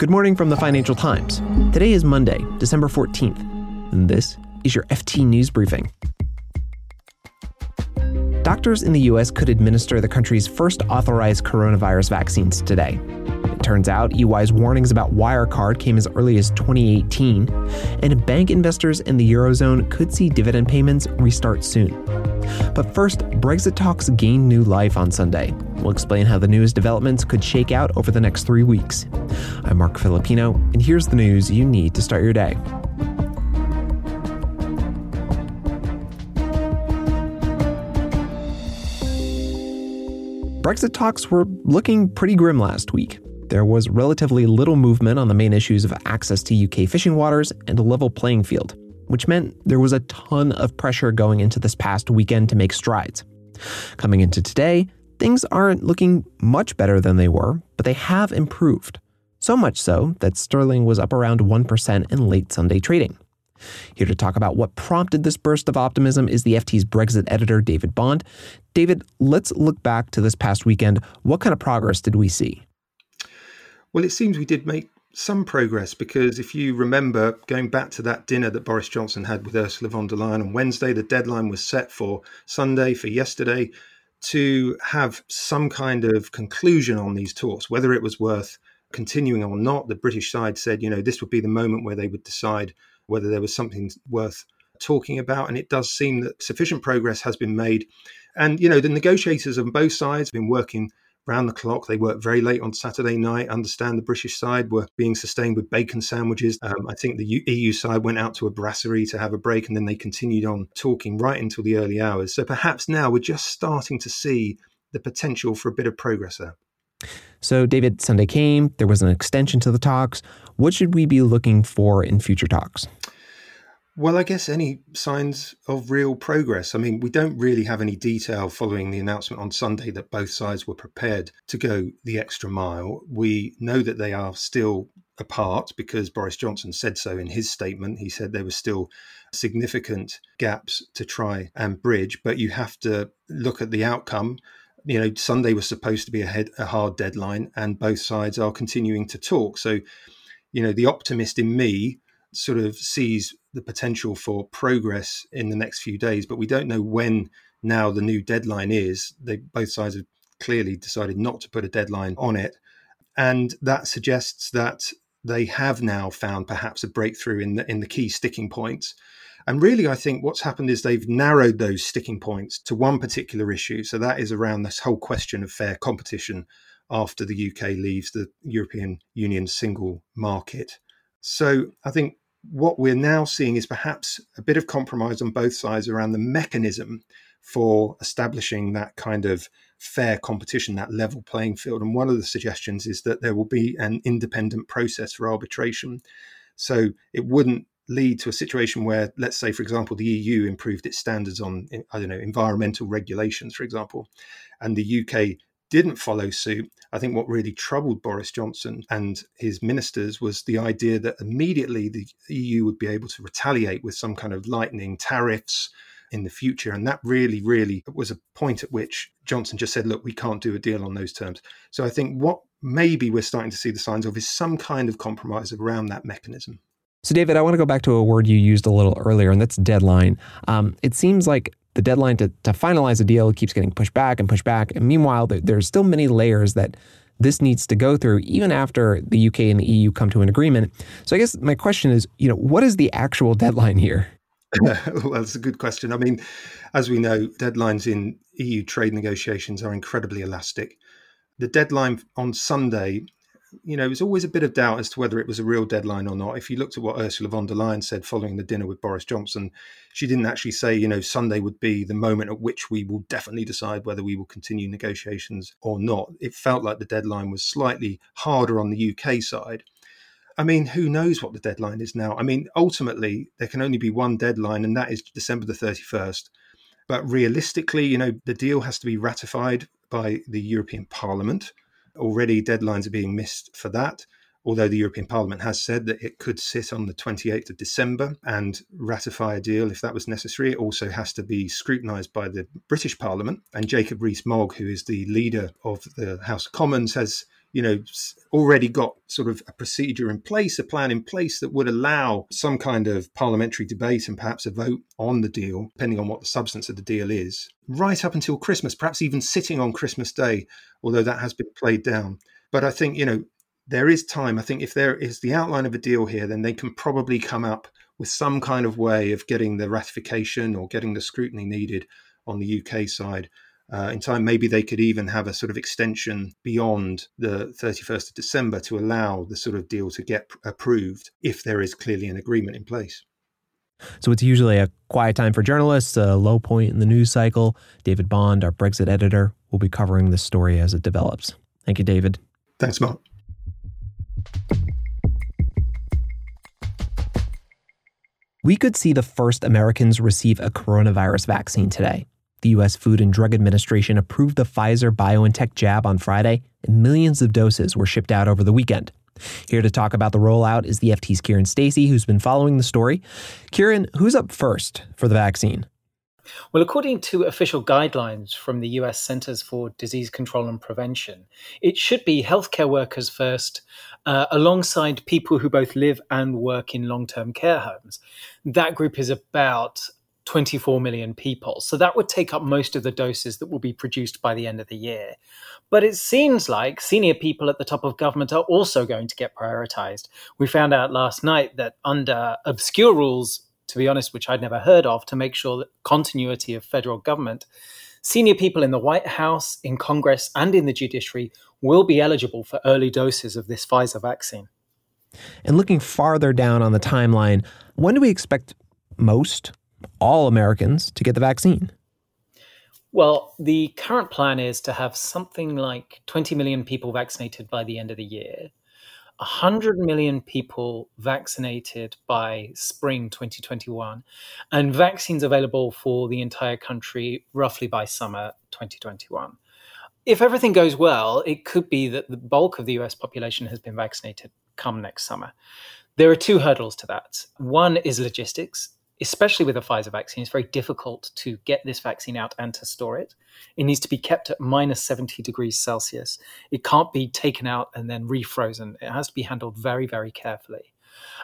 Good morning from the Financial Times. Today is Monday, December 14th, and this is your FT News Briefing. Doctors in the U.S. could administer the country's first authorized coronavirus vaccines today. It turns out EY's warnings about Wirecard came as early as 2018, and bank investors in the Eurozone could see dividend payments restart soon. But first, Brexit talks gained new life on Sunday. We'll explain how the newest developments could shake out over the next three weeks. I'm Marc Filippino, and here's the news you need to start your day. Brexit talks were looking pretty grim last week. There was relatively little movement on the main issues of access to UK fishing waters and a level playing field which meant there was a ton of pressure going into this past weekend to make strides. Coming into today, things aren't looking much better than they were, but they have improved. So much so that sterling was up around 1% in late Sunday trading. Here to talk about what prompted this burst of optimism is the FT's Brexit editor, David Bond. David, let's look back to this past weekend. What kind of progress did we see? Well, it seems we did make some progress because if you remember going back to that dinner that Boris Johnson had with Ursula von der Leyen on Wednesday, the deadline was set for Sunday, for yesterday, to have some kind of conclusion on these talks, whether it was worth continuing or not. The British side said, you know, this would be the moment where they would decide whether there was something worth talking about. And it does seem that sufficient progress has been made. And, you know, the negotiators on both sides have been working round the clock. They worked very late on Saturday night. Understand the British side were being sustained with bacon sandwiches. Um, I think the EU side went out to a brasserie to have a break, and then they continued on talking right until the early hours. So perhaps now we're just starting to see the potential for a bit of progress there. So, David, Sunday came, there was an extension to the talks. What should we be looking for in future talks? Well, I guess any signs of real progress. I mean, we don't really have any detail following the announcement on Sunday that both sides were prepared to go the extra mile. We know that they are still apart because Boris Johnson said so in his statement. He said there were still significant gaps to try and bridge, but you have to look at the outcome. You know, Sunday was supposed to be a, head, a hard deadline, and both sides are continuing to talk. So, you know, the optimist in me sort of sees the potential for progress in the next few days, but we don't know when now the new deadline is. They both sides have clearly decided not to put a deadline on it. And that suggests that they have now found perhaps a breakthrough in the in the key sticking points. And really, I think what's happened is they've narrowed those sticking points to one particular issue. So that is around this whole question of fair competition after the UK leaves the European Union single market. So I think what we're now seeing is perhaps a bit of compromise on both sides around the mechanism for establishing that kind of fair competition, that level playing field. And one of the suggestions is that there will be an independent process for arbitration. So it wouldn't lead to a situation where, let's say, for example, the EU improved its standards on, I don't know, environmental regulations, for example, and the UK didn't follow suit, I think what really troubled Boris Johnson and his ministers was the idea that immediately the EU would be able to retaliate with some kind of lightning tariffs in the future. And that really, really was a point at which Johnson just said, look, we can't do a deal on those terms. So I think what maybe we're starting to see the signs of is some kind of compromise around that mechanism. So, David, I want to go back to a word you used a little earlier, and that's deadline. Um, it seems like the deadline to, to finalize a deal keeps getting pushed back and pushed back. And meanwhile, there, there's still many layers that this needs to go through, even after the UK and the EU come to an agreement. So, I guess my question is, you know, what is the actual deadline here? well, that's a good question. I mean, as we know, deadlines in EU trade negotiations are incredibly elastic. The deadline on Sunday you know, there's always a bit of doubt as to whether it was a real deadline or not. If you looked at what Ursula von der Leyen said following the dinner with Boris Johnson, she didn't actually say, you know, Sunday would be the moment at which we will definitely decide whether we will continue negotiations or not. It felt like the deadline was slightly harder on the UK side. I mean, who knows what the deadline is now? I mean, ultimately, there can only be one deadline, and that is December the 31st. But realistically, you know, the deal has to be ratified by the European Parliament Already, deadlines are being missed for that. Although the European Parliament has said that it could sit on the 28th of December and ratify a deal if that was necessary, it also has to be scrutinised by the British Parliament. And Jacob Rees Mogg, who is the leader of the House of Commons, has you know, already got sort of a procedure in place, a plan in place that would allow some kind of parliamentary debate and perhaps a vote on the deal, depending on what the substance of the deal is, right up until Christmas, perhaps even sitting on Christmas Day, although that has been played down. But I think, you know, there is time. I think if there is the outline of a deal here, then they can probably come up with some kind of way of getting the ratification or getting the scrutiny needed on the UK side uh, in time. Maybe they could even have a sort of extension beyond the 31st of December to allow the sort of deal to get approved if there is clearly an agreement in place. So it's usually a quiet time for journalists, a low point in the news cycle. David Bond, our Brexit editor, will be covering this story as it develops. Thank you, David. Thanks, Marc. We could see the first Americans receive a coronavirus vaccine today. The U.S. Food and Drug Administration approved the Pfizer BioNTech jab on Friday, and millions of doses were shipped out over the weekend. Here to talk about the rollout is the FT's Kiran Stacey, who's been following the story. Kiran, who's up first for the vaccine? Well, according to official guidelines from the US Centers for Disease Control and Prevention, it should be healthcare workers first, uh, alongside people who both live and work in long term care homes. That group is about 24 million people. So that would take up most of the doses that will be produced by the end of the year. But it seems like senior people at the top of government are also going to get prioritized. We found out last night that under obscure rules, to be honest, which I'd never heard of, to make sure that continuity of federal government, senior people in the White House, in Congress, and in the judiciary will be eligible for early doses of this Pfizer vaccine. And looking farther down on the timeline, when do we expect most all Americans to get the vaccine? Well, the current plan is to have something like 20 million people vaccinated by the end of the year, 100 million people vaccinated by spring 2021, and vaccines available for the entire country roughly by summer 2021. If everything goes well, it could be that the bulk of the US population has been vaccinated come next summer. There are two hurdles to that. One is logistics especially with a Pfizer vaccine, it's very difficult to get this vaccine out and to store it. It needs to be kept at minus 70 degrees Celsius. It can't be taken out and then refrozen. It has to be handled very, very carefully.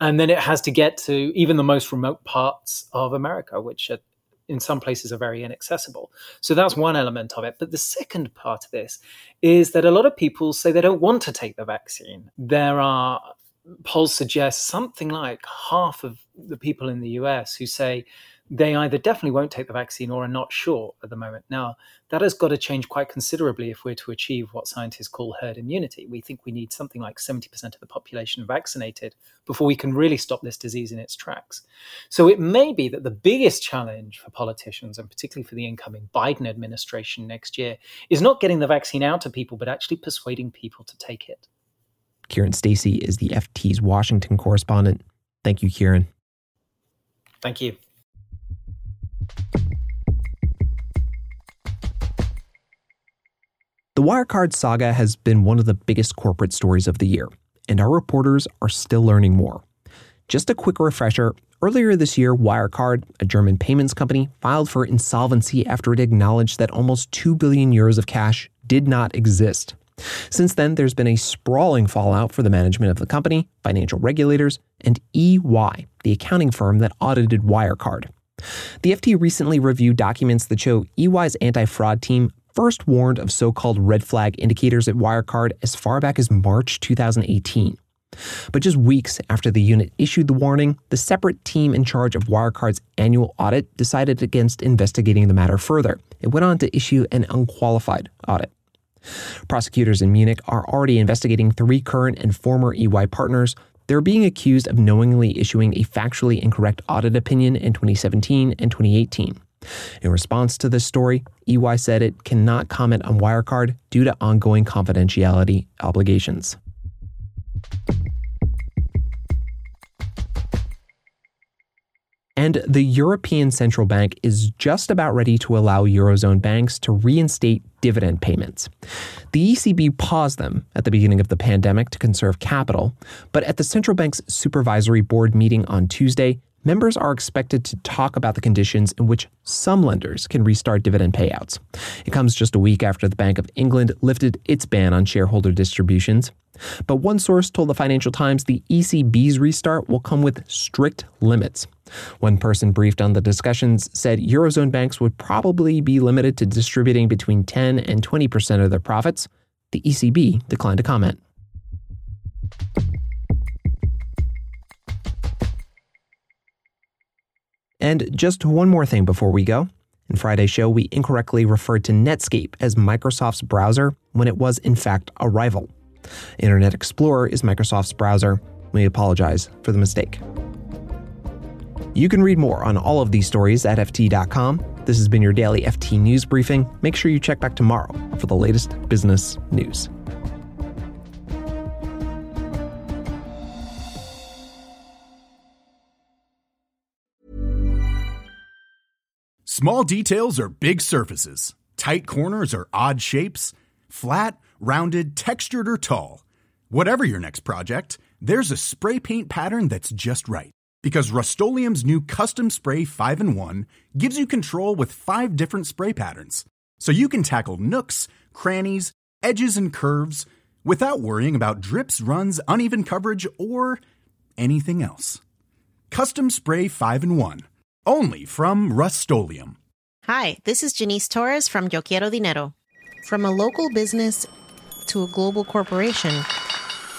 And then it has to get to even the most remote parts of America, which are, in some places are very inaccessible. So that's one element of it. But the second part of this is that a lot of people say they don't want to take the vaccine. There are polls suggest something like half of the people in the US who say they either definitely won't take the vaccine or are not sure at the moment. Now, that has got to change quite considerably if we're to achieve what scientists call herd immunity. We think we need something like 70% of the population vaccinated before we can really stop this disease in its tracks. So it may be that the biggest challenge for politicians, and particularly for the incoming Biden administration next year, is not getting the vaccine out to people, but actually persuading people to take it. Kiran Stacey is the FT's Washington correspondent. Thank you, Kiran. Thank you. The Wirecard saga has been one of the biggest corporate stories of the year, and our reporters are still learning more. Just a quick refresher earlier this year, Wirecard, a German payments company, filed for insolvency after it acknowledged that almost 2 billion euros of cash did not exist. Since then, there's been a sprawling fallout for the management of the company, financial regulators, and EY, the accounting firm that audited Wirecard. The FT recently reviewed documents that show EY's anti fraud team first warned of so called red flag indicators at Wirecard as far back as March 2018. But just weeks after the unit issued the warning, the separate team in charge of Wirecard's annual audit decided against investigating the matter further. It went on to issue an unqualified audit. Prosecutors in Munich are already investigating three current and former EY partners. They're being accused of knowingly issuing a factually incorrect audit opinion in 2017 and 2018. In response to this story, EY said it cannot comment on Wirecard due to ongoing confidentiality obligations. And the European Central Bank is just about ready to allow Eurozone banks to reinstate dividend payments. The ECB paused them at the beginning of the pandemic to conserve capital, but at the central bank's supervisory board meeting on Tuesday, members are expected to talk about the conditions in which some lenders can restart dividend payouts. It comes just a week after the Bank of England lifted its ban on shareholder distributions. But one source told the Financial Times the ECB's restart will come with strict limits. One person briefed on the discussions said Eurozone banks would probably be limited to distributing between 10 and 20% of their profits. The ECB declined to comment. And just one more thing before we go. In Friday's show, we incorrectly referred to Netscape as Microsoft's browser when it was, in fact, a rival. Internet Explorer is Microsoft's browser. We apologize for the mistake. You can read more on all of these stories at FT.com. This has been your daily FT News Briefing. Make sure you check back tomorrow for the latest business news. Small details are big surfaces, tight corners are odd shapes, flat, rounded, textured, or tall. Whatever your next project, there's a spray paint pattern that's just right. Because Rust new Custom Spray 5 in 1 gives you control with five different spray patterns. So you can tackle nooks, crannies, edges, and curves without worrying about drips, runs, uneven coverage, or anything else. Custom Spray 5 in 1 only from Rust-Oleum. Hi, this is Janice Torres from Yo Quiero Dinero. From a local business to a global corporation,